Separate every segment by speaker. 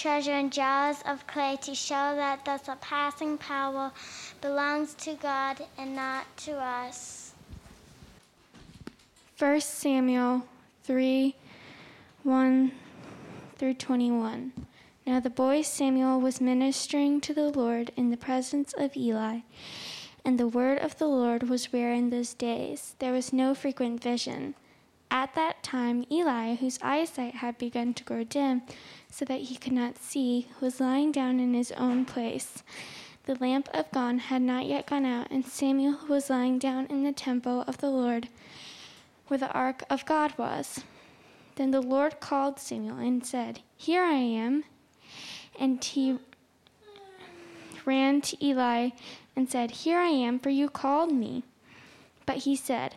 Speaker 1: treasure in jars of clay to show that the surpassing power belongs to God and not to us.
Speaker 2: 1 Samuel 3 1 through 21. Now the boy Samuel was ministering to the Lord in the presence of Eli, and the word of the Lord was rare in those days. There was no frequent vision. At that time, Eli, whose eyesight had begun to grow dim so that he could not see, was lying down in his own place. The lamp of God had not yet gone out, and Samuel was lying down in the temple of the Lord where the ark of God was. Then the Lord called Samuel and said, Here I am. And he ran to Eli and said, Here I am, for you called me. But he said,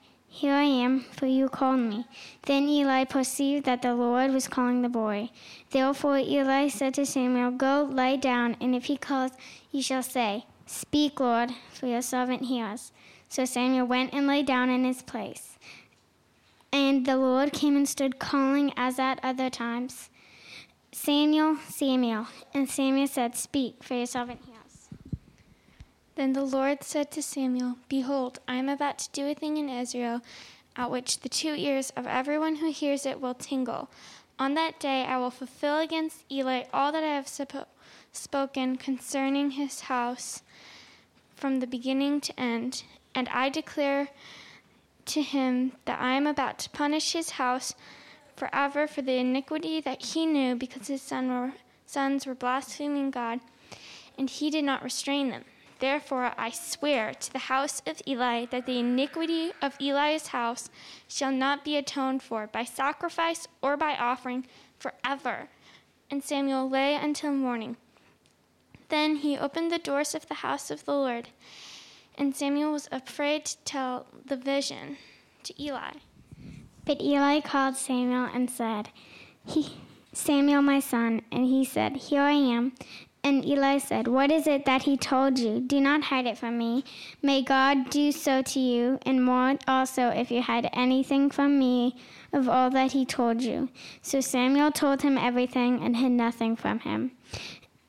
Speaker 1: Here I am, for you called me. Then Eli perceived that the Lord was calling the boy. Therefore Eli said to Samuel, Go lie down, and if he calls, you shall say, Speak, Lord, for your servant hears. So Samuel went and lay down in his place. And the Lord came and stood calling as at other times, Samuel, Samuel. And Samuel said, Speak, for your servant hears.
Speaker 2: Then the Lord said to Samuel, Behold, I am about to do a thing in Israel at which the two ears of everyone who hears it will tingle. On that day I will fulfill against Eli all that I have suppo- spoken concerning his house from the beginning to end. And I declare to him that I am about to punish his house forever for the iniquity that he knew because his son were, sons were blaspheming God, and he did not restrain them. Therefore I swear to the house of Eli that the iniquity of Eli's house shall not be atoned for by sacrifice or by offering forever. And Samuel lay until morning. Then he opened the doors of the house of the Lord and Samuel was afraid to tell the vision to Eli.
Speaker 1: But Eli called Samuel and said, he, Samuel, my son. And he said, Here I am. And Eli said, What is it that he told you? Do not hide it from me. May God do so to you, and more also if you hide anything from me of all that he told you. So Samuel told him everything and hid nothing from him.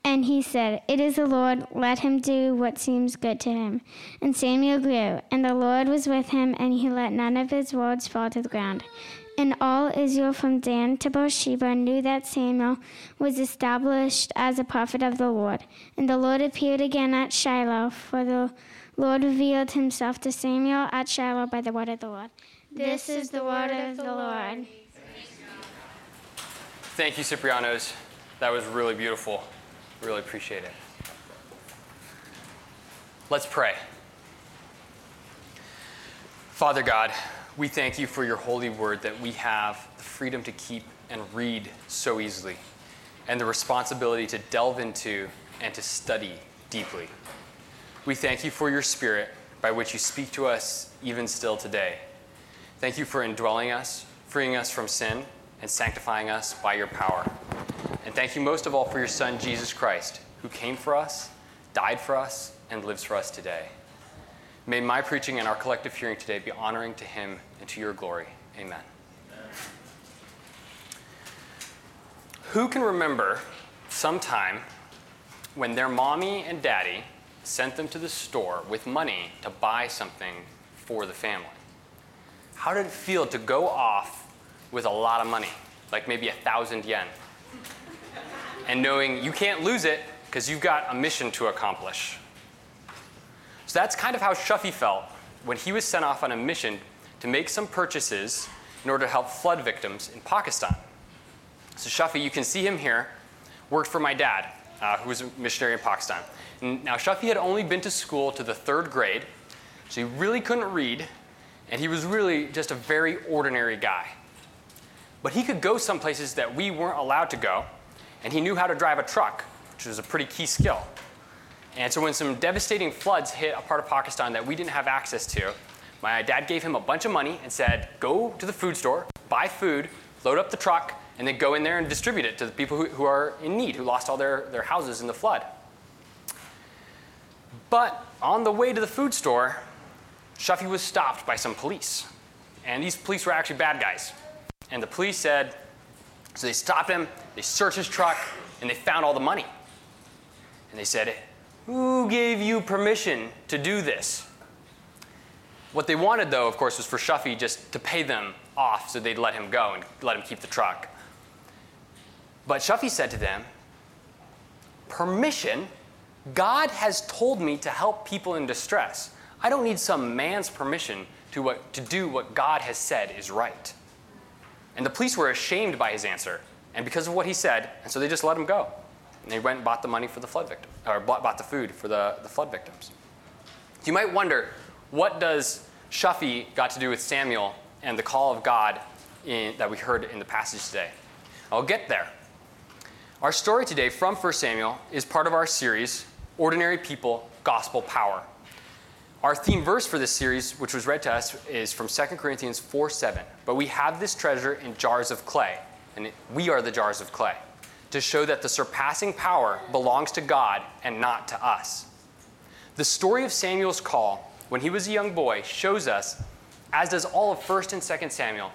Speaker 1: And he said, It is the Lord, let him do what seems good to him. And Samuel grew, and the Lord was with him, and he let none of his words fall to the ground. And all Israel from Dan to Beersheba knew that Samuel was established as a prophet of the Lord. And the Lord appeared again at Shiloh, for the Lord revealed himself to Samuel at Shiloh by the word of the Lord. This is the word of the Lord.
Speaker 3: Thank you, Ciprianos. That was really beautiful. Really appreciate it. Let's pray. Father God, we thank you for your holy word that we have the freedom to keep and read so easily, and the responsibility to delve into and to study deeply. We thank you for your spirit by which you speak to us even still today. Thank you for indwelling us, freeing us from sin, and sanctifying us by your power. And thank you most of all for your Son, Jesus Christ, who came for us, died for us, and lives for us today. May my preaching and our collective hearing today be honoring to him and to your glory. Amen. Amen. Who can remember some time when their mommy and daddy sent them to the store with money to buy something for the family? How did it feel to go off with a lot of money, like maybe a thousand yen? and knowing you can't lose it because you've got a mission to accomplish. So that's kind of how Shuffy felt when he was sent off on a mission to make some purchases in order to help flood victims in Pakistan. So Shuffy, you can see him here, worked for my dad, uh, who was a missionary in Pakistan. And now Shuffy had only been to school to the third grade, so he really couldn't read, and he was really just a very ordinary guy. But he could go some places that we weren't allowed to go, and he knew how to drive a truck, which was a pretty key skill. And so when some devastating floods hit a part of Pakistan that we didn't have access to, my dad gave him a bunch of money and said, Go to the food store, buy food, load up the truck, and then go in there and distribute it to the people who, who are in need, who lost all their, their houses in the flood. But on the way to the food store, Shuffy was stopped by some police. And these police were actually bad guys. And the police said, so they stopped him, they searched his truck, and they found all the money. And they said, Who gave you permission to do this? What they wanted, though, of course, was for Shuffy just to pay them off so they'd let him go and let him keep the truck. But Shuffy said to them, Permission? God has told me to help people in distress. I don't need some man's permission to, what, to do what God has said is right. And the police were ashamed by his answer, and because of what he said, and so they just let him go. And they went and bought the money for the flood victim, or bought, bought the food for the, the flood victims. You might wonder, what does Shuffy got to do with Samuel and the call of God in, that we heard in the passage today? I'll get there. Our story today from 1 Samuel is part of our series, Ordinary People, Gospel Power. Our theme verse for this series, which was read to us, is from 2 Corinthians 4 7. But we have this treasure in jars of clay, and we are the jars of clay, to show that the surpassing power belongs to God and not to us. The story of Samuel's call when he was a young boy shows us, as does all of 1st and 2nd Samuel,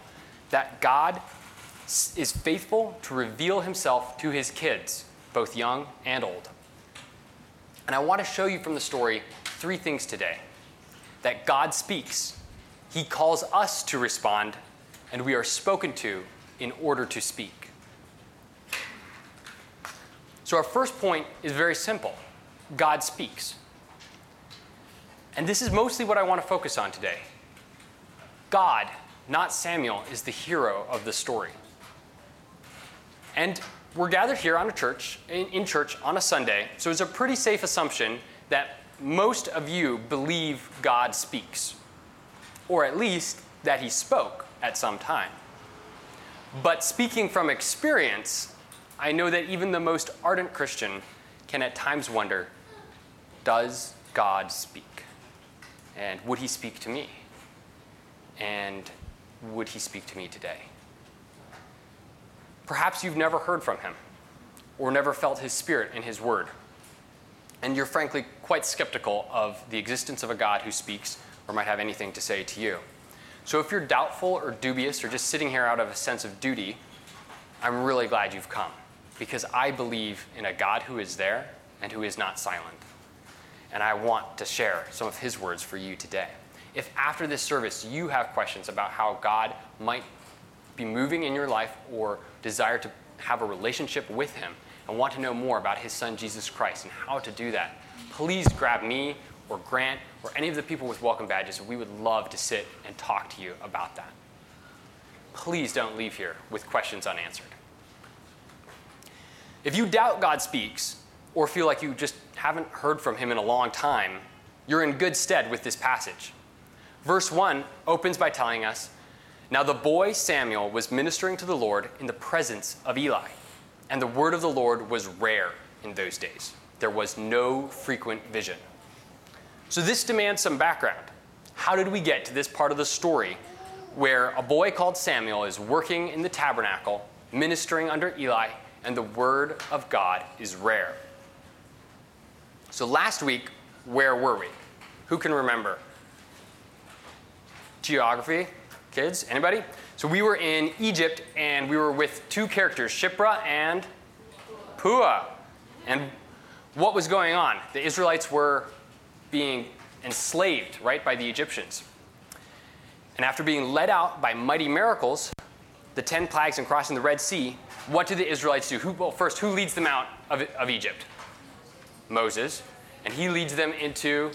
Speaker 3: that God is faithful to reveal himself to his kids, both young and old. And I want to show you from the story three things today that God speaks. He calls us to respond, and we are spoken to in order to speak. So, our first point is very simple God speaks. And this is mostly what I want to focus on today. God, not Samuel, is the hero of the story. And we're gathered here on a church, in, in church on a Sunday, so it's a pretty safe assumption that most of you believe God speaks, or at least that he spoke at some time. But speaking from experience, I know that even the most ardent Christian can at times wonder does God speak? And would he speak to me? And would he speak to me today? Perhaps you've never heard from him or never felt his spirit in his word and you're frankly quite skeptical of the existence of a God who speaks or might have anything to say to you. So if you're doubtful or dubious or just sitting here out of a sense of duty, I'm really glad you've come because I believe in a God who is there and who is not silent. And I want to share some of his words for you today. If after this service you have questions about how God might be moving in your life or desire to have a relationship with him, and want to know more about his son Jesus Christ and how to do that, please grab me or Grant or any of the people with welcome badges. We would love to sit and talk to you about that. Please don't leave here with questions unanswered. If you doubt God speaks or feel like you just haven't heard from him in a long time, you're in good stead with this passage. Verse 1 opens by telling us Now the boy Samuel was ministering to the Lord in the presence of Eli. And the word of the Lord was rare in those days. There was no frequent vision. So this demands some background. How did we get to this part of the story where a boy called Samuel is working in the tabernacle, ministering under Eli, and the word of God is rare? So last week, where were we? Who can remember? Geography? Kids? Anybody? So we were in Egypt and we were with two characters, Shiphrah and Puah. And what was going on? The Israelites were being enslaved, right, by the Egyptians. And after being led out by mighty miracles, the 10 plagues and crossing the Red Sea, what do the Israelites do? Who, well, first, who leads them out of, of Egypt? Moses. And he leads them into.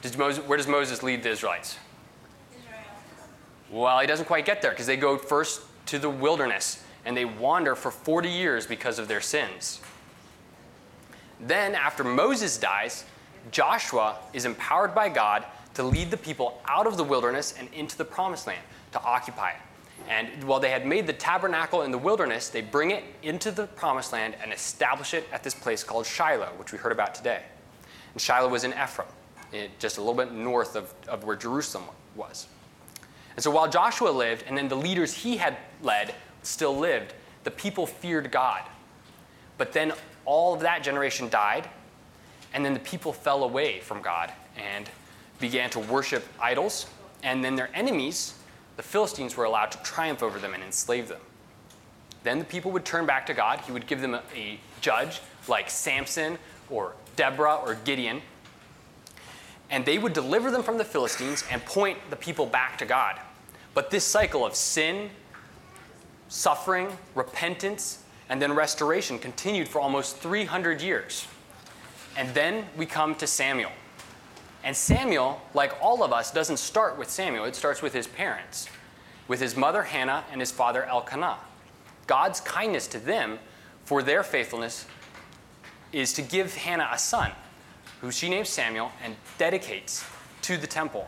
Speaker 3: Does Moses, where does Moses lead the Israelites? Well, he doesn't quite get there because they go first to the wilderness and they wander for 40 years because of their sins. Then, after Moses dies, Joshua is empowered by God to lead the people out of the wilderness and into the promised land to occupy it. And while they had made the tabernacle in the wilderness, they bring it into the promised land and establish it at this place called Shiloh, which we heard about today. And Shiloh was in Ephraim, just a little bit north of, of where Jerusalem was. And so while Joshua lived, and then the leaders he had led still lived, the people feared God. But then all of that generation died, and then the people fell away from God and began to worship idols. And then their enemies, the Philistines, were allowed to triumph over them and enslave them. Then the people would turn back to God. He would give them a, a judge like Samson or Deborah or Gideon. And they would deliver them from the Philistines and point the people back to God. But this cycle of sin, suffering, repentance, and then restoration continued for almost 300 years. And then we come to Samuel. And Samuel, like all of us, doesn't start with Samuel, it starts with his parents, with his mother Hannah and his father Elkanah. God's kindness to them for their faithfulness is to give Hannah a son, who she names Samuel and dedicates to the temple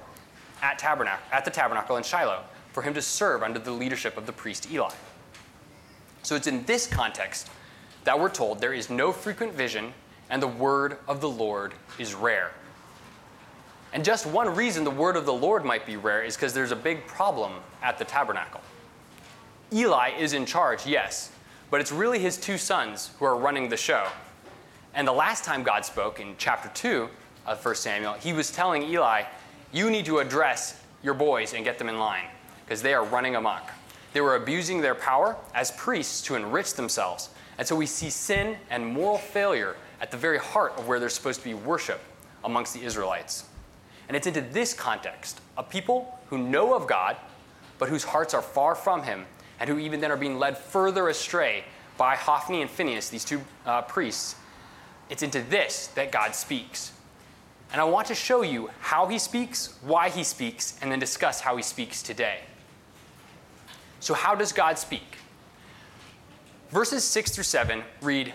Speaker 3: at, tabernacle, at the tabernacle in Shiloh for him to serve under the leadership of the priest Eli. So it's in this context that we're told there is no frequent vision and the word of the Lord is rare. And just one reason the word of the Lord might be rare is because there's a big problem at the tabernacle. Eli is in charge, yes, but it's really his two sons who are running the show. And the last time God spoke in chapter 2 of 1 Samuel, he was telling Eli, You need to address your boys and get them in line because they are running amok. They were abusing their power as priests to enrich themselves. And so we see sin and moral failure at the very heart of where there's supposed to be worship amongst the Israelites. And it's into this context of people who know of God, but whose hearts are far from Him, and who even then are being led further astray by Hophni and Phinehas, these two uh, priests. It's into this that God speaks. And I want to show you how He speaks, why He speaks, and then discuss how He speaks today. So, how does God speak? Verses 6 through 7 read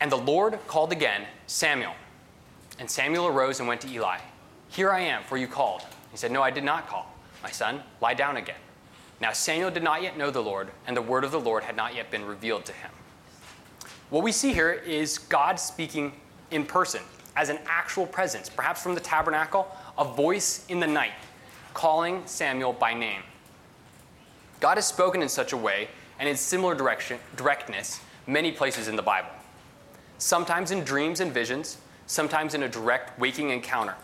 Speaker 3: And the Lord called again Samuel. And Samuel arose and went to Eli. Here I am, for you called. He said, No, I did not call. My son, lie down again. Now Samuel did not yet know the Lord, and the word of the Lord had not yet been revealed to him. What we see here is God speaking in person, as an actual presence, perhaps from the tabernacle, a voice in the night, calling Samuel by name. God has spoken in such a way and in similar direction, directness many places in the Bible. Sometimes in dreams and visions, sometimes in a direct waking encounter.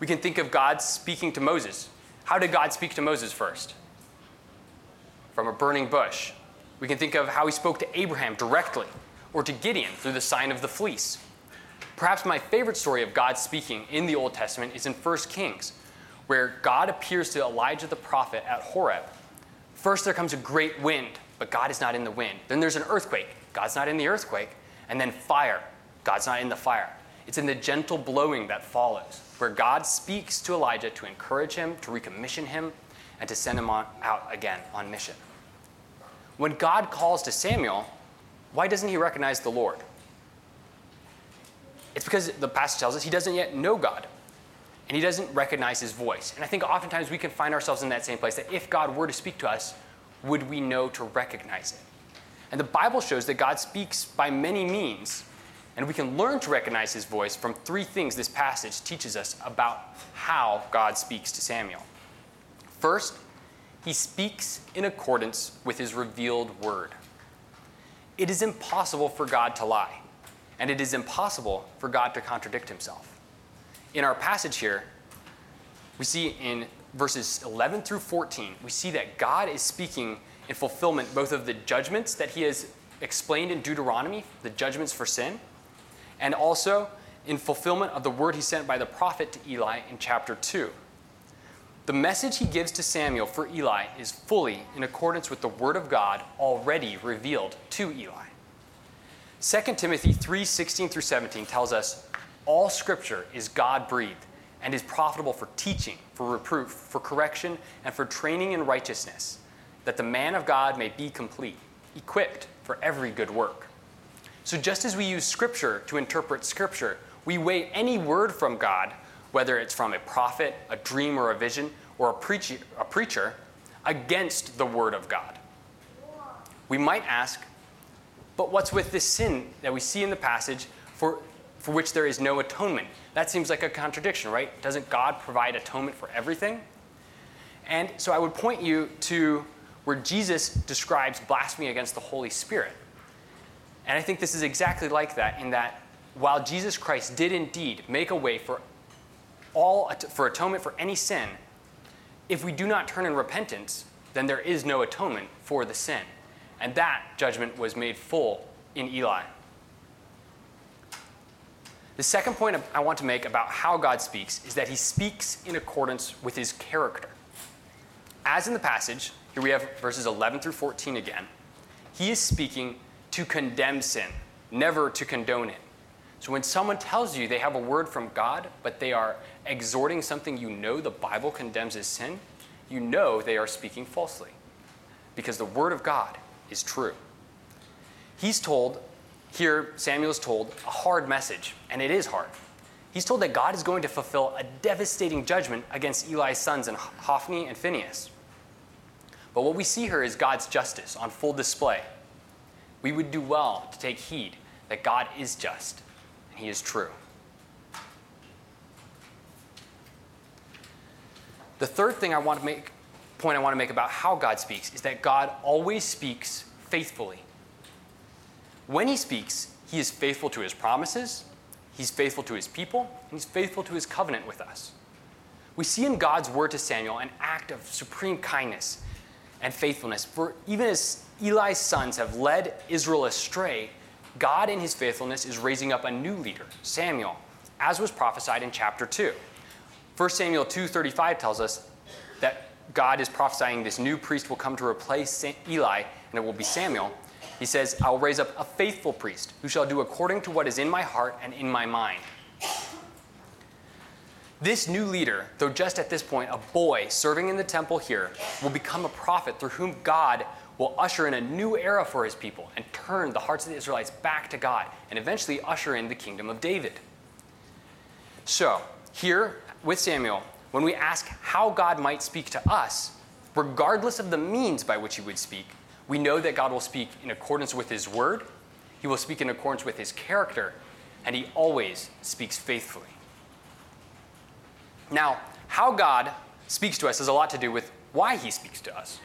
Speaker 3: We can think of God speaking to Moses. How did God speak to Moses first? From a burning bush. We can think of how he spoke to Abraham directly, or to Gideon through the sign of the fleece. Perhaps my favorite story of God speaking in the Old Testament is in 1 Kings, where God appears to Elijah the prophet at Horeb. First, there comes a great wind, but God is not in the wind. Then there's an earthquake. God's not in the earthquake. And then fire. God's not in the fire. It's in the gentle blowing that follows, where God speaks to Elijah to encourage him, to recommission him, and to send him on, out again on mission. When God calls to Samuel, why doesn't he recognize the Lord? It's because the passage tells us he doesn't yet know God and he doesn't recognize his voice. And I think oftentimes we can find ourselves in that same place that if God were to speak to us, would we know to recognize it? And the Bible shows that God speaks by many means, and we can learn to recognize his voice from three things this passage teaches us about how God speaks to Samuel. First, he speaks in accordance with his revealed word. It is impossible for God to lie, and it is impossible for God to contradict himself. In our passage here, we see in verses 11 through 14, we see that God is speaking in fulfillment both of the judgments that he has explained in Deuteronomy, the judgments for sin, and also in fulfillment of the word he sent by the prophet to Eli in chapter 2. The message he gives to Samuel for Eli is fully in accordance with the word of God already revealed to Eli. 2 Timothy 3 16 through 17 tells us all scripture is God breathed and is profitable for teaching, for reproof, for correction, and for training in righteousness, that the man of God may be complete, equipped for every good work. So, just as we use scripture to interpret scripture, we weigh any word from God, whether it's from a prophet, a dream, or a vision, or a, preach- a preacher, against the word of God. We might ask, but what's with this sin that we see in the passage for, for which there is no atonement? That seems like a contradiction, right? Doesn't God provide atonement for everything? And so I would point you to where Jesus describes blasphemy against the Holy Spirit. And I think this is exactly like that, in that while Jesus Christ did indeed make a way for all for atonement for any sin, if we do not turn in repentance, then there is no atonement for the sin. And that judgment was made full in Eli. The second point I want to make about how God speaks is that he speaks in accordance with his character. As in the passage, here we have verses 11 through 14 again, he is speaking to condemn sin, never to condone it. So when someone tells you they have a word from God, but they are exhorting something you know the Bible condemns as sin, you know they are speaking falsely because the word of God is true. He's told, here Samuel is told, a hard message, and it is hard. He's told that God is going to fulfill a devastating judgment against Eli's sons and Hophni and Phinehas. But what we see here is God's justice on full display. We would do well to take heed that God is just and he is true. The third thing I want to make point I want to make about how God speaks is that God always speaks faithfully. When he speaks, he is faithful to his promises, he's faithful to his people, and he's faithful to his covenant with us. We see in God's word to Samuel an act of supreme kindness and faithfulness. For even as Eli's sons have led Israel astray, God in his faithfulness is raising up a new leader, Samuel, as was prophesied in chapter 2. 1 Samuel 2:35 tells us that God is prophesying this new priest will come to replace Eli and it will be Samuel. He says, "I will raise up a faithful priest who shall do according to what is in my heart and in my mind." This new leader, though just at this point a boy serving in the temple here, will become a prophet through whom God will usher in a new era for his people and turn the hearts of the Israelites back to God and eventually usher in the kingdom of David. So, here with Samuel, when we ask how God might speak to us, regardless of the means by which he would speak, we know that God will speak in accordance with his word, he will speak in accordance with his character, and he always speaks faithfully. Now, how God speaks to us has a lot to do with why he speaks to us.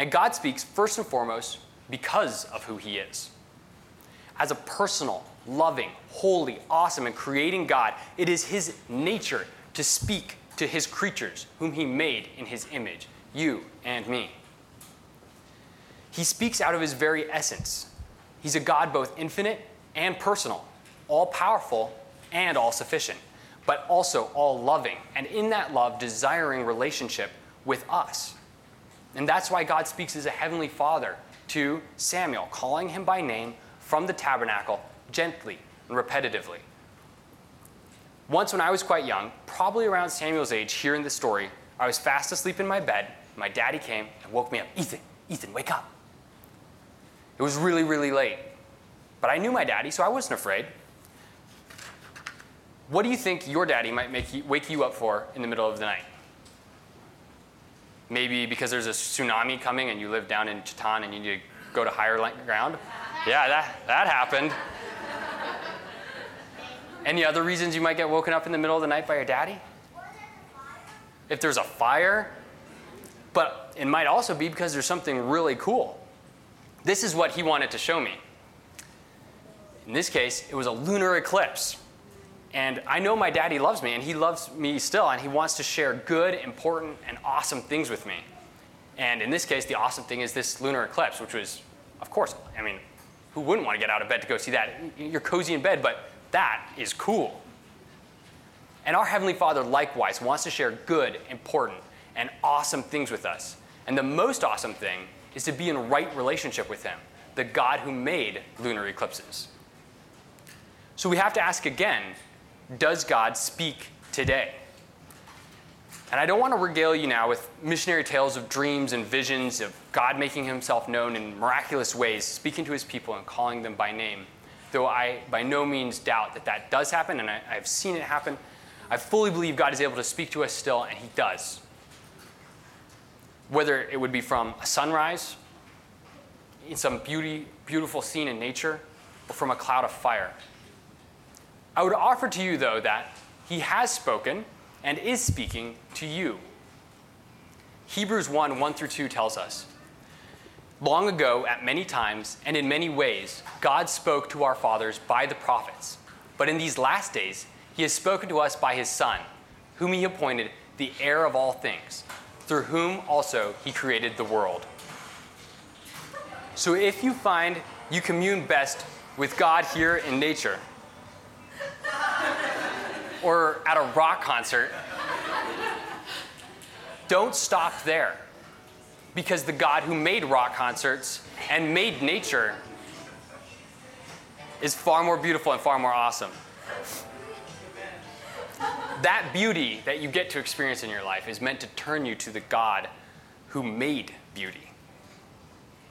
Speaker 3: And God speaks first and foremost because of who he is. As a personal, loving, holy, awesome, and creating God, it is his nature to speak to his creatures, whom he made in his image, you and me. He speaks out of his very essence. He's a God both infinite and personal, all powerful and all sufficient but also all loving, and in that love, desiring relationship with us. And that's why God speaks as a heavenly father to Samuel, calling him by name from the tabernacle gently and repetitively. Once, when I was quite young, probably around Samuel's age here in the story, I was fast asleep in my bed. My daddy came and woke me up. Ethan, Ethan, wake up. It was really, really late. But I knew my daddy, so I wasn't afraid. What do you think your daddy might make you, wake you up for in the middle of the night? Maybe because there's a tsunami coming and you live down in Chatan and you need to go to higher ground? Yeah, that, that happened. Any other reasons you might get woken up in the middle of the night by your daddy? If there's a fire, but it might also be because there's something really cool. This is what he wanted to show me. In this case, it was a lunar eclipse. And I know my daddy loves me, and he loves me still, and he wants to share good, important, and awesome things with me. And in this case, the awesome thing is this lunar eclipse, which was, of course, I mean, who wouldn't want to get out of bed to go see that? You're cozy in bed, but that is cool. And our Heavenly Father likewise wants to share good, important, and awesome things with us. And the most awesome thing is to be in right relationship with Him, the God who made lunar eclipses. So we have to ask again does God speak today? And I don't want to regale you now with missionary tales of dreams and visions of God making himself known in miraculous ways, speaking to his people and calling them by name. though I by no means doubt that that does happen, and I, I've seen it happen, I fully believe God is able to speak to us still, and He does. Whether it would be from a sunrise, in some beauty, beautiful scene in nature, or from a cloud of fire. I would offer to you, though, that He has spoken and is speaking to you. Hebrews 1 1 through 2 tells us Long ago, at many times and in many ways, God spoke to our fathers by the prophets. But in these last days, He has spoken to us by His Son, whom He appointed the heir of all things, through whom also He created the world. So if you find you commune best with God here in nature, or at a rock concert, don't stop there. Because the God who made rock concerts and made nature is far more beautiful and far more awesome. That beauty that you get to experience in your life is meant to turn you to the God who made beauty.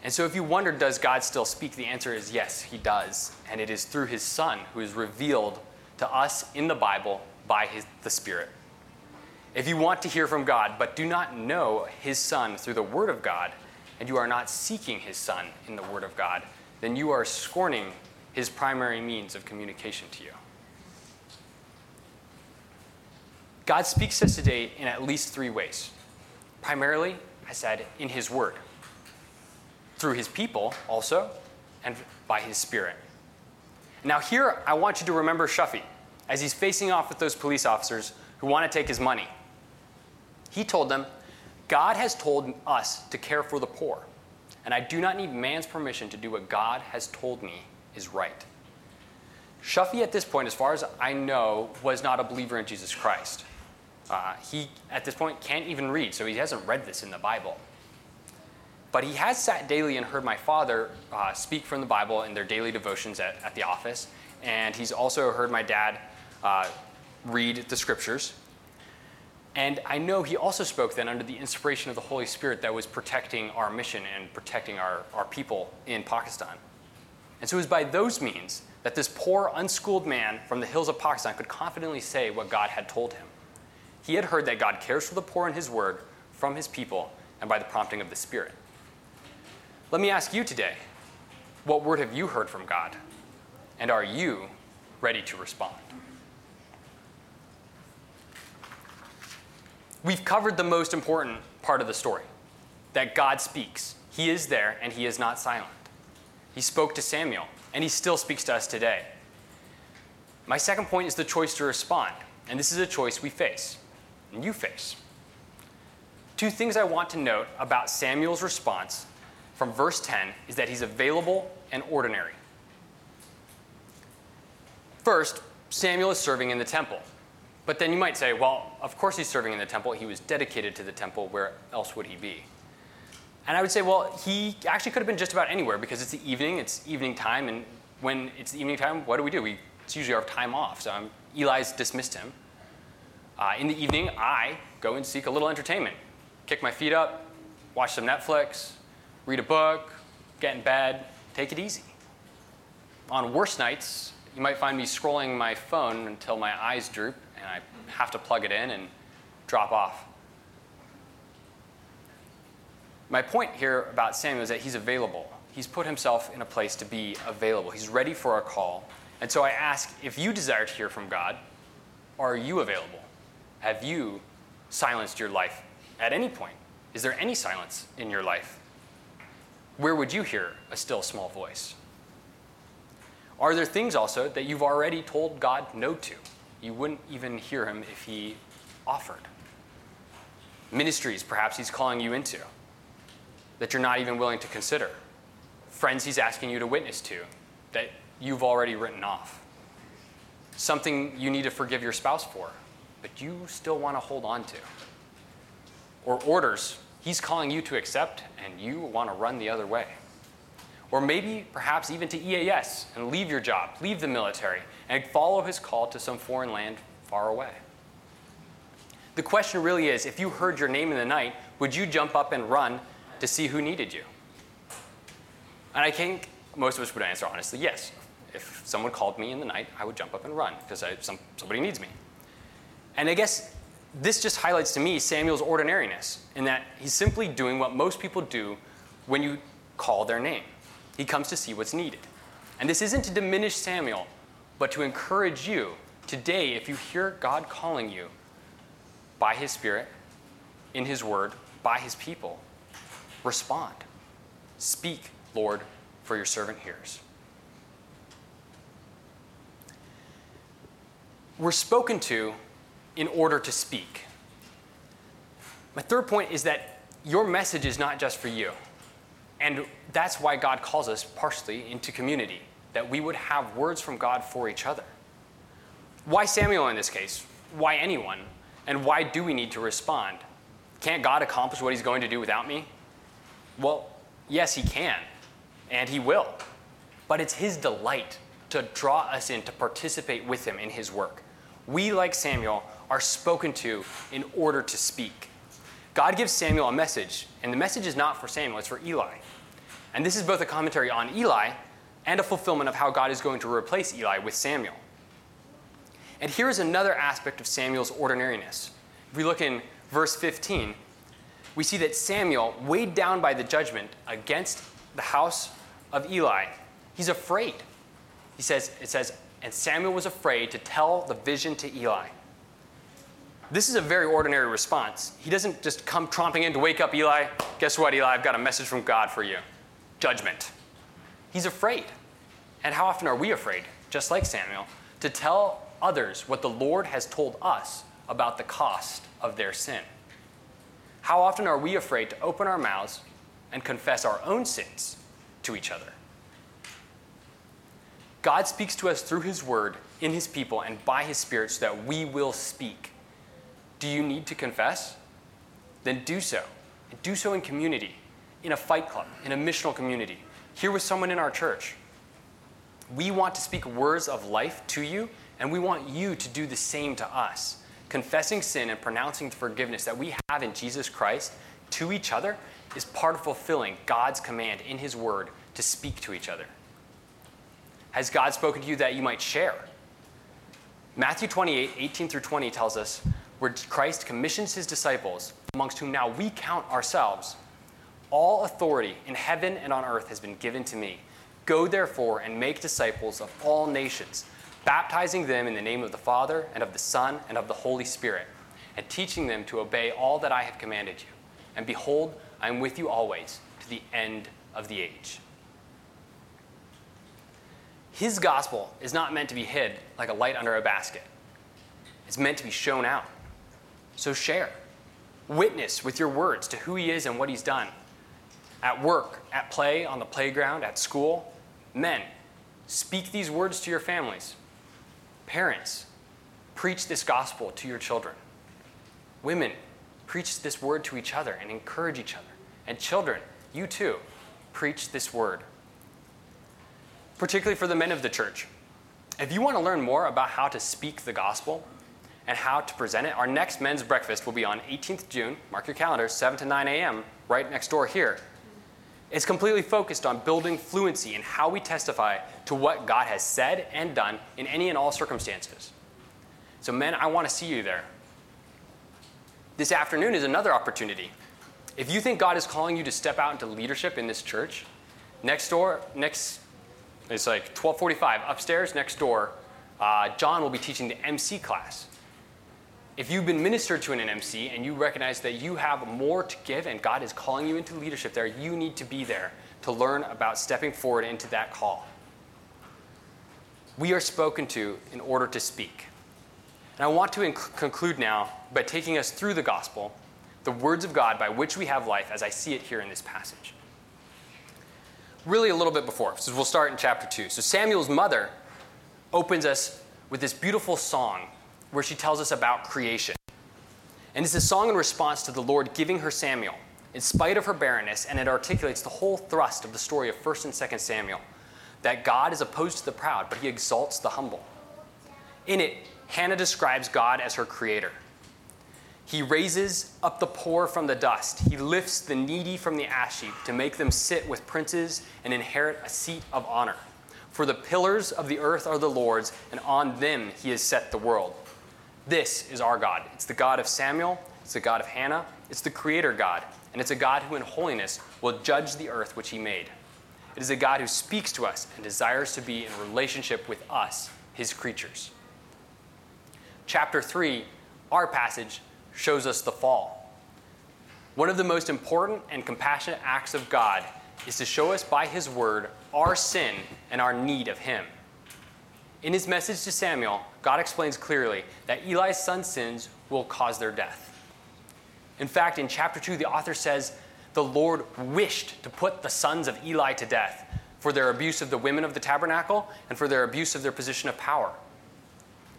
Speaker 3: And so, if you wonder, does God still speak? The answer is yes, He does. And it is through His Son who is revealed to us in the Bible by his, the Spirit. If you want to hear from God, but do not know His Son through the Word of God, and you are not seeking His Son in the Word of God, then you are scorning His primary means of communication to you. God speaks to us today in at least three ways. Primarily, I said, in His Word, through His people also, and by His Spirit. Now, here I want you to remember Shuffy as he's facing off with those police officers who want to take his money. He told them, God has told us to care for the poor, and I do not need man's permission to do what God has told me is right. Shuffy, at this point, as far as I know, was not a believer in Jesus Christ. Uh, he, at this point, can't even read, so he hasn't read this in the Bible. But he has sat daily and heard my father uh, speak from the Bible in their daily devotions at, at, the office. And he's also heard my dad uh, read the scriptures. And I know he also spoke then under the inspiration of the Holy Spirit that was protecting our mission and protecting our, our people in Pakistan. And so it was by those means that this poor, unschooled man from the hills of Pakistan could confidently say what God had told him. He had heard that God cares for the poor in his word from his people and by the prompting of the Spirit. Let me ask you today what word have you heard from God? And are you ready to respond? We've covered the most important part of the story that God speaks. He is there and he is not silent. He spoke to Samuel and he still speaks to us today. My second point is the choice to respond. And this is a choice we face, and you face. Two things I want to note about Samuel's response from verse 10 is that he's available and ordinary. First, Samuel is serving in the temple. But then you might say, well, of course he's serving in the temple. He was dedicated to the temple. Where else would he be? And I would say, well, he actually could have been just about anywhere because it's the evening, it's evening time, and when it's the evening time, what do we do? We, it's usually our time off. So um, Eli's dismissed him. Uh, in the evening, I go and seek a little entertainment, kick my feet up, watch some Netflix, read a book, get in bed, take it easy. On worse nights, you might find me scrolling my phone until my eyes droop and I have to plug it in and drop off. My point here about Samuel is that he's available. He's put himself in a place to be available. He's ready for a call. And so I ask if you desire to hear from God, are you available? Have you silenced your life at any point? Is there any silence in your life? Where would you hear a still small voice? Are there things also that you've already told God no to? You wouldn't even hear him if he offered. Ministries, perhaps he's calling you into, that you're not even willing to consider. Friends he's asking you to witness to, that you've already written off. Something you need to forgive your spouse for, but you still want to hold on to. Or orders He's calling you to accept, and you want to run the other way. Or maybe, perhaps, even to EAS and leave your job, leave the military, and follow his call to some foreign land far away. The question really is if you heard your name in the night, would you jump up and run to see who needed you? And I think most of us would answer honestly yes. If someone called me in the night, I would jump up and run because some, somebody needs me. And I guess this just highlights to me Samuel's ordinariness in that he's simply doing what most people do when you call their name. He comes to see what's needed. And this isn't to diminish Samuel, but to encourage you today, if you hear God calling you by his Spirit, in his word, by his people, respond. Speak, Lord, for your servant hears. We're spoken to in order to speak. My third point is that your message is not just for you. And that's why God calls us partially into community, that we would have words from God for each other. Why Samuel in this case? Why anyone? And why do we need to respond? Can't God accomplish what he's going to do without me? Well, yes, he can, and he will. But it's his delight to draw us in to participate with him in his work. We, like Samuel, are spoken to in order to speak. God gives Samuel a message, and the message is not for Samuel, it's for Eli. And this is both a commentary on Eli and a fulfillment of how God is going to replace Eli with Samuel. And here is another aspect of Samuel's ordinariness. If we look in verse 15, we see that Samuel, weighed down by the judgment against the house of Eli, he's afraid. He says, it says, and Samuel was afraid to tell the vision to Eli. This is a very ordinary response. He doesn't just come tromping in to wake up Eli. Guess what, Eli? I've got a message from God for you judgment. He's afraid. And how often are we afraid, just like Samuel, to tell others what the Lord has told us about the cost of their sin? How often are we afraid to open our mouths and confess our own sins to each other? God speaks to us through His Word, in His people, and by His Spirit so that we will speak. Do you need to confess? Then do so. And do so in community, in a fight club, in a missional community, here with someone in our church. We want to speak words of life to you, and we want you to do the same to us. Confessing sin and pronouncing the forgiveness that we have in Jesus Christ to each other is part of fulfilling God's command in His Word to speak to each other. Has God spoken to you that you might share? Matthew 28, 18 through 20 tells us where Christ commissions his disciples, amongst whom now we count ourselves. All authority in heaven and on earth has been given to me. Go therefore and make disciples of all nations, baptizing them in the name of the Father and of the Son and of the Holy Spirit, and teaching them to obey all that I have commanded you. And behold, I am with you always to the end of the age. His gospel is not meant to be hid like a light under a basket. It's meant to be shown out. So share. Witness with your words to who He is and what He's done. At work, at play, on the playground, at school. Men, speak these words to your families. Parents, preach this gospel to your children. Women, preach this word to each other and encourage each other. And children, you too, preach this word. Particularly for the men of the church. If you want to learn more about how to speak the gospel, and how to present it. Our next men's breakfast will be on 18th June. Mark your calendars, 7 to 9 a.m., right next door here. It's completely focused on building fluency in how we testify to what God has said and done in any and all circumstances. So, men, I want to see you there. This afternoon is another opportunity. If you think God is calling you to step out into leadership in this church, next door, next, it's like 1245, upstairs, next door, uh, John will be teaching the MC class. If you've been ministered to in an MC and you recognize that you have more to give and God is calling you into leadership there, you need to be there to learn about stepping forward into that call. We are spoken to in order to speak. And I want to inc- conclude now by taking us through the gospel, the words of God by which we have life, as I see it here in this passage. Really, a little bit before, so we'll start in chapter 2. So, Samuel's mother opens us with this beautiful song where she tells us about creation. And it's a song in response to the Lord giving her Samuel, in spite of her barrenness, and it articulates the whole thrust of the story of 1st and 2nd Samuel that God is opposed to the proud, but he exalts the humble. In it, Hannah describes God as her creator. He raises up the poor from the dust. He lifts the needy from the ash heap to make them sit with princes and inherit a seat of honor. For the pillars of the earth are the Lord's, and on them he has set the world. This is our God. It's the God of Samuel, it's the God of Hannah, it's the Creator God, and it's a God who in holiness will judge the earth which he made. It is a God who speaks to us and desires to be in relationship with us, his creatures. Chapter 3, our passage, shows us the fall. One of the most important and compassionate acts of God is to show us by his word our sin and our need of him. In his message to Samuel, God explains clearly that Eli's son's sins will cause their death. In fact, in chapter 2, the author says, The Lord wished to put the sons of Eli to death for their abuse of the women of the tabernacle and for their abuse of their position of power.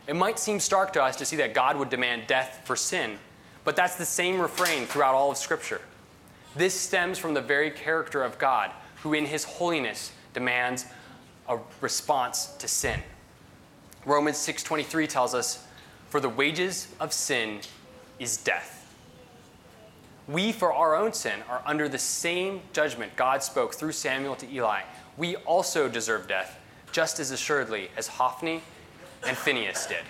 Speaker 3: It might seem stark to us to see that God would demand death for sin, but that's the same refrain throughout all of Scripture. This stems from the very character of God, who in his holiness demands a response to sin. Romans 6:23 tells us, "For the wages of sin is death." We for our own sin are under the same judgment God spoke through Samuel to Eli. We also deserve death, just as assuredly as Hophni and Phinehas did.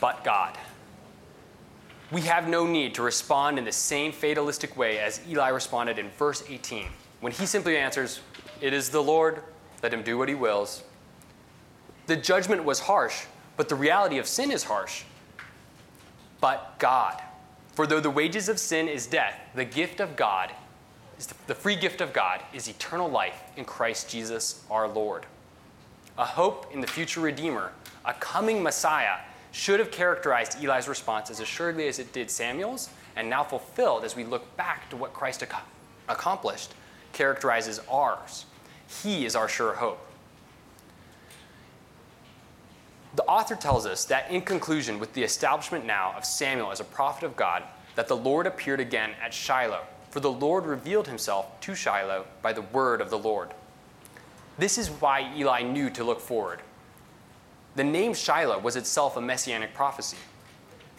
Speaker 3: But God. We have no need to respond in the same fatalistic way as Eli responded in verse 18, when he simply answers, It is the Lord, let him do what he wills. The judgment was harsh, but the reality of sin is harsh. But God. For though the wages of sin is death, the gift of God, the free gift of God, is eternal life in Christ Jesus our Lord. A hope in the future Redeemer, a coming Messiah, should have characterized Eli's response as assuredly as it did Samuel's, and now fulfilled as we look back to what Christ ac- accomplished, characterizes ours. He is our sure hope. The author tells us that in conclusion, with the establishment now of Samuel as a prophet of God, that the Lord appeared again at Shiloh, for the Lord revealed himself to Shiloh by the word of the Lord. This is why Eli knew to look forward. The name Shiloh was itself a messianic prophecy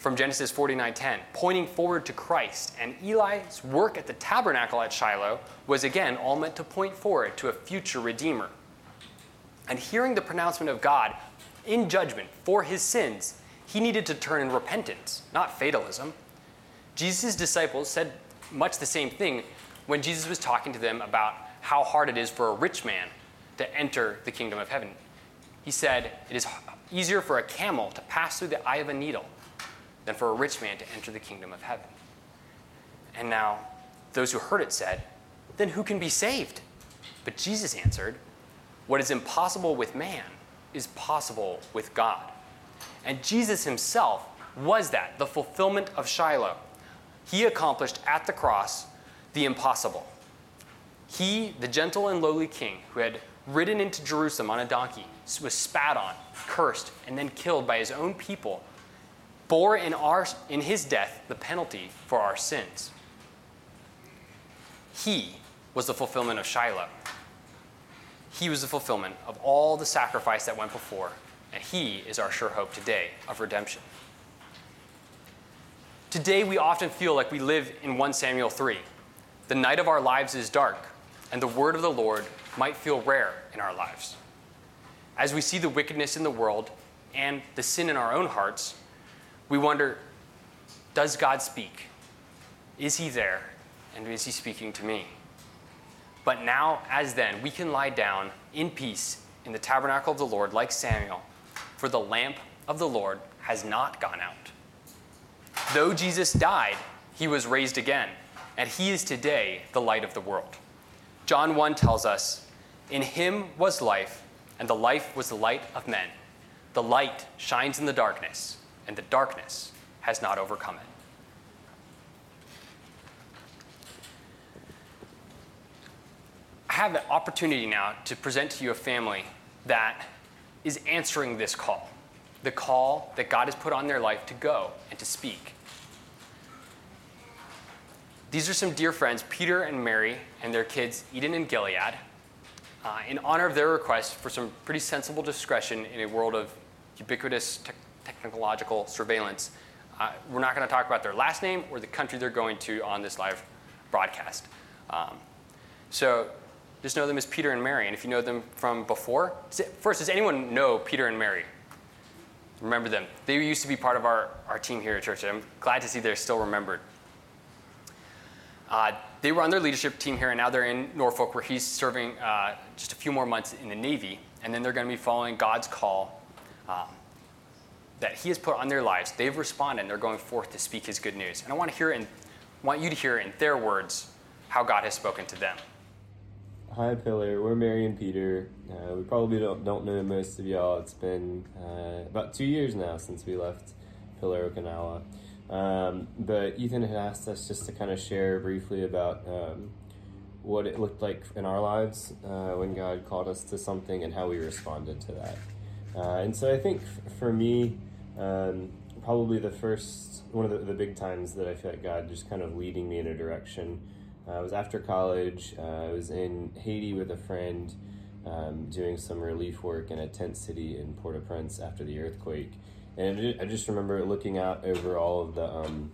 Speaker 3: from Genesis 49:10, pointing forward to Christ, and Eli's work at the tabernacle at Shiloh was again all meant to point forward to a future redeemer. And hearing the pronouncement of God in judgment for his sins, he needed to turn in repentance, not fatalism. Jesus' disciples said much the same thing when Jesus was talking to them about how hard it is for a rich man to enter the kingdom of heaven. He said, It is easier for a camel to pass through the eye of a needle than for a rich man to enter the kingdom of heaven. And now, those who heard it said, Then who can be saved? But Jesus answered, What is impossible with man is possible with God. And Jesus himself was that, the fulfillment of Shiloh. He accomplished at the cross the impossible. He, the gentle and lowly king who had ridden into Jerusalem on a donkey, was spat on, cursed, and then killed by his own people, bore in, our, in his death the penalty for our sins. He was the fulfillment of Shiloh. He was the fulfillment of all the sacrifice that went before, and He is our sure hope today of redemption. Today, we often feel like we live in 1 Samuel 3. The night of our lives is dark, and the word of the Lord might feel rare in our lives. As we see the wickedness in the world and the sin in our own hearts, we wonder Does God speak? Is He there? And is He speaking to me? But now, as then, we can lie down in peace in the tabernacle of the Lord like Samuel, for the lamp of the Lord has not gone out. Though Jesus died, he was raised again, and he is today the light of the world. John 1 tells us, In him was life, and the life was the light of men. The light shines in the darkness, and the darkness has not overcome it. I have an opportunity now to present to you a family that is answering this call the call that God has put on their life to go and to speak. These are some dear friends, Peter and Mary, and their kids, Eden and Gilead, uh, in honor of their request for some pretty sensible discretion in a world of ubiquitous te- technological surveillance. Uh, we're not going to talk about their last name or the country they're going to on this live broadcast. Um, so just know them as Peter and Mary. And if you know them from before, first, does anyone know Peter and Mary? Remember them. They used to be part of our, our team here at church. I'm glad to see they're still remembered. Uh, they were on their leadership team here, and now they're in Norfolk, where he's serving uh, just a few more months in the Navy. And then they're going to be following God's call um, that He has put on their lives. They've responded, and they're going forth to speak His good news. And I want to hear in, want you to hear in their words how God has spoken to them.
Speaker 4: Hi, Pillar. We're Mary and Peter. Uh, we probably don't, don't know most of y'all. It's been uh, about two years now since we left Pillar, Okinawa. Um, but Ethan had asked us just to kind of share briefly about um, what it looked like in our lives uh, when God called us to something and how we responded to that. Uh, and so I think f- for me, um, probably the first one of the, the, big times that I feel like God just kind of leading me in a direction uh, was after college. Uh, I was in Haiti with a friend um, doing some relief work in a tent city in Port au Prince after the earthquake. And I just remember looking out over all of the, um,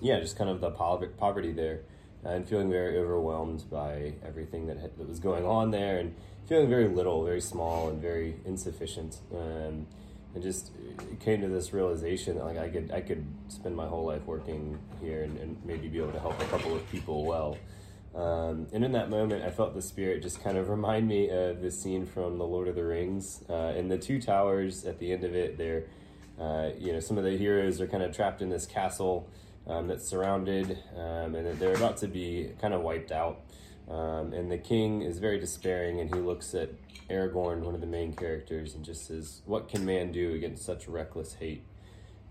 Speaker 4: yeah, just kind of the poverty there and feeling very overwhelmed by everything that, had, that was going on there and feeling very little, very small, and very insufficient. Um, just came to this realization that like I could I could spend my whole life working here and, and maybe be able to help a couple of people well. Um, and in that moment, I felt the spirit just kind of remind me of the scene from The Lord of the Rings. Uh, in the two towers, at the end of it, they're, uh, you know, some of the heroes are kind of trapped in this castle um, that's surrounded, um, and they're about to be kind of wiped out. Um, and the king is very despairing, and he looks at Aragorn, one of the main characters, and just says, What can man do against such reckless hate?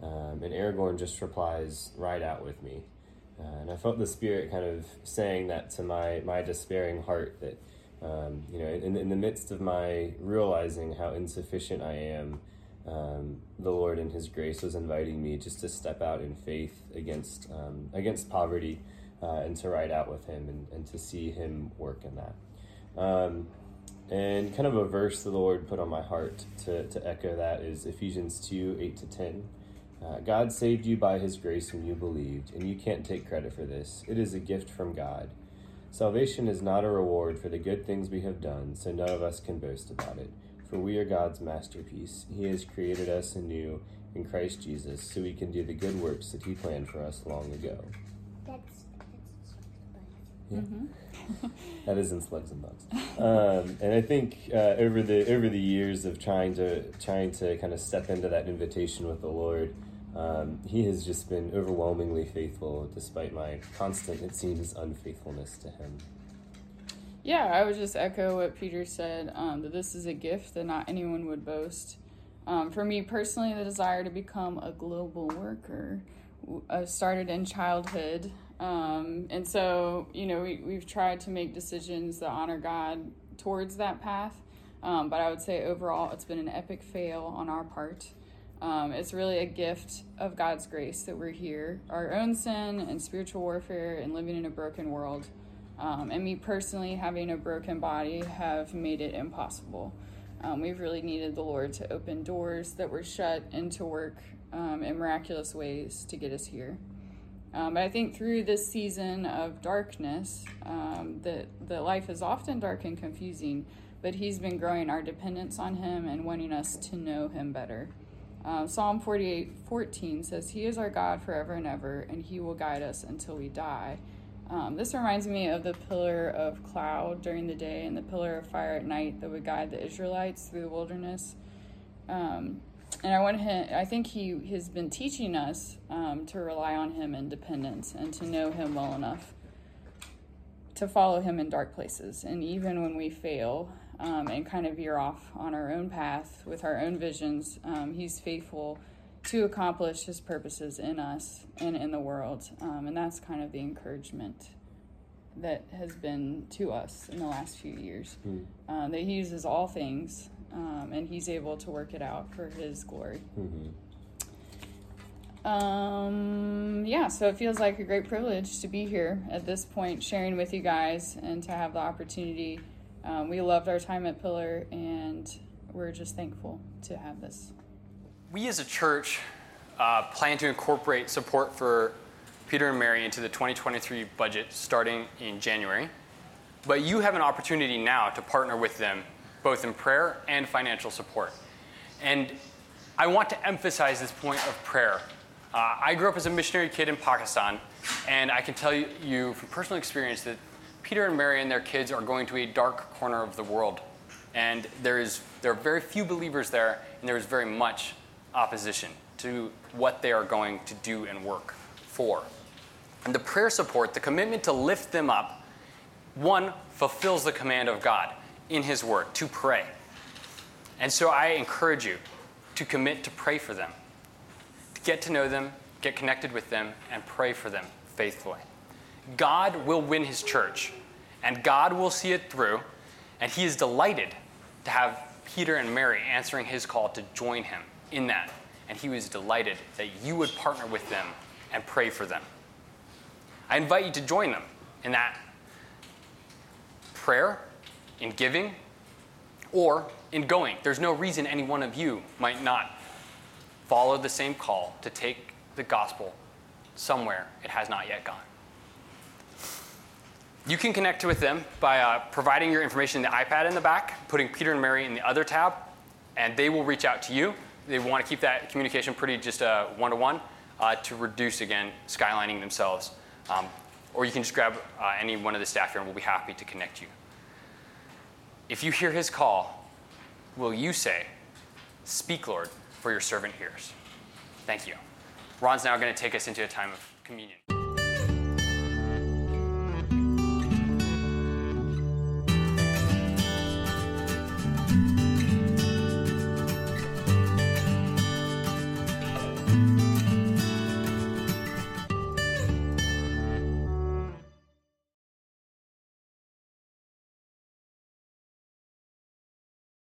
Speaker 4: Um, and Aragorn just replies, Ride out with me. Uh, and I felt the Spirit kind of saying that to my, my despairing heart that, um, you know, in, in the midst of my realizing how insufficient I am, um, the Lord in His grace was inviting me just to step out in faith against, um, against poverty uh, and to ride out with Him and, and to see Him work in that. Um, and kind of a verse that the Lord put on my heart to, to echo that is Ephesians 2 8 to 10. Uh, God saved you by his grace when you believed, and you can't take credit for this. It is a gift from God. Salvation is not a reward for the good things we have done, so none of us can boast about it. For we are God's masterpiece. He has created us anew in Christ Jesus so we can do the good works that he planned for us long ago. That's, that's yeah. Mm-hmm. that is in Slugs and Bugs. Um, and I think uh, over the over the years of trying to trying to kind of step into that invitation with the Lord, um, He has just been overwhelmingly faithful, despite my constant, it seems, unfaithfulness to Him.
Speaker 5: Yeah, I would just echo what Peter said um, that this is a gift that not anyone would boast. Um, for me personally, the desire to become a global worker uh, started in childhood. Um, and so, you know, we, we've tried to make decisions that honor God towards that path. Um, but I would say overall, it's been an epic fail on our part. Um, it's really a gift of God's grace that we're here. Our own sin and spiritual warfare and living in a broken world, um, and me personally having a broken body, have made it impossible. Um, we've really needed the Lord to open doors that were shut and to work um, in miraculous ways to get us here. Um, but I think through this season of darkness, um, that the life is often dark and confusing, but He's been growing our dependence on Him and wanting us to know Him better. Uh, Psalm 48 14 says, He is our God forever and ever, and He will guide us until we die. Um, this reminds me of the pillar of cloud during the day and the pillar of fire at night that would guide the Israelites through the wilderness. Um, and I want him. I think he has been teaching us um, to rely on him in dependence and to know him well enough to follow him in dark places. And even when we fail um, and kind of veer off on our own path with our own visions, um, he's faithful to accomplish his purposes in us and in the world. Um, and that's kind of the encouragement that has been to us in the last few years. Mm. Uh, that he uses all things um, and he's able to work it out for his glory. Mm-hmm. Um, yeah, so it feels like a great privilege to be here at this point, sharing with you guys and to have the opportunity. Um, we loved our time at Pillar, and we're just thankful to have this.
Speaker 3: We as a church uh, plan to incorporate support for Peter and Mary into the 2023 budget starting in January. But you have an opportunity now to partner with them both in prayer and financial support. And I want to emphasize this point of prayer. Uh, I grew up as a missionary kid in Pakistan, and I can tell you from personal experience that Peter and Mary and their kids are going to a dark corner of the world. And there, is, there are very few believers there, and there is very much opposition to what they are going to do and work for. And the prayer support, the commitment to lift them up, one, fulfills the command of God in His Word to pray. And so I encourage you to commit to pray for them, to get to know them, get connected with them, and pray for them faithfully. God will win His church, and God will see it through, and He is delighted to have Peter and Mary answering His call to join Him in that. And He was delighted that you would partner with them and pray for them. I invite you to join them in that prayer, in giving, or in going. There's no reason any one of you might not follow the same call to take the gospel somewhere it has not yet gone. You can connect with them by uh, providing your information in the iPad in the back, putting Peter and Mary in the other tab, and they will reach out to you. They want to keep that communication pretty just one to one to reduce, again, skylining themselves. Um, or you can just grab uh, any one of the staff here and we'll be happy to connect you. If you hear his call, will you say, Speak, Lord, for your servant hears? Thank you. Ron's now going to take us into a time of communion.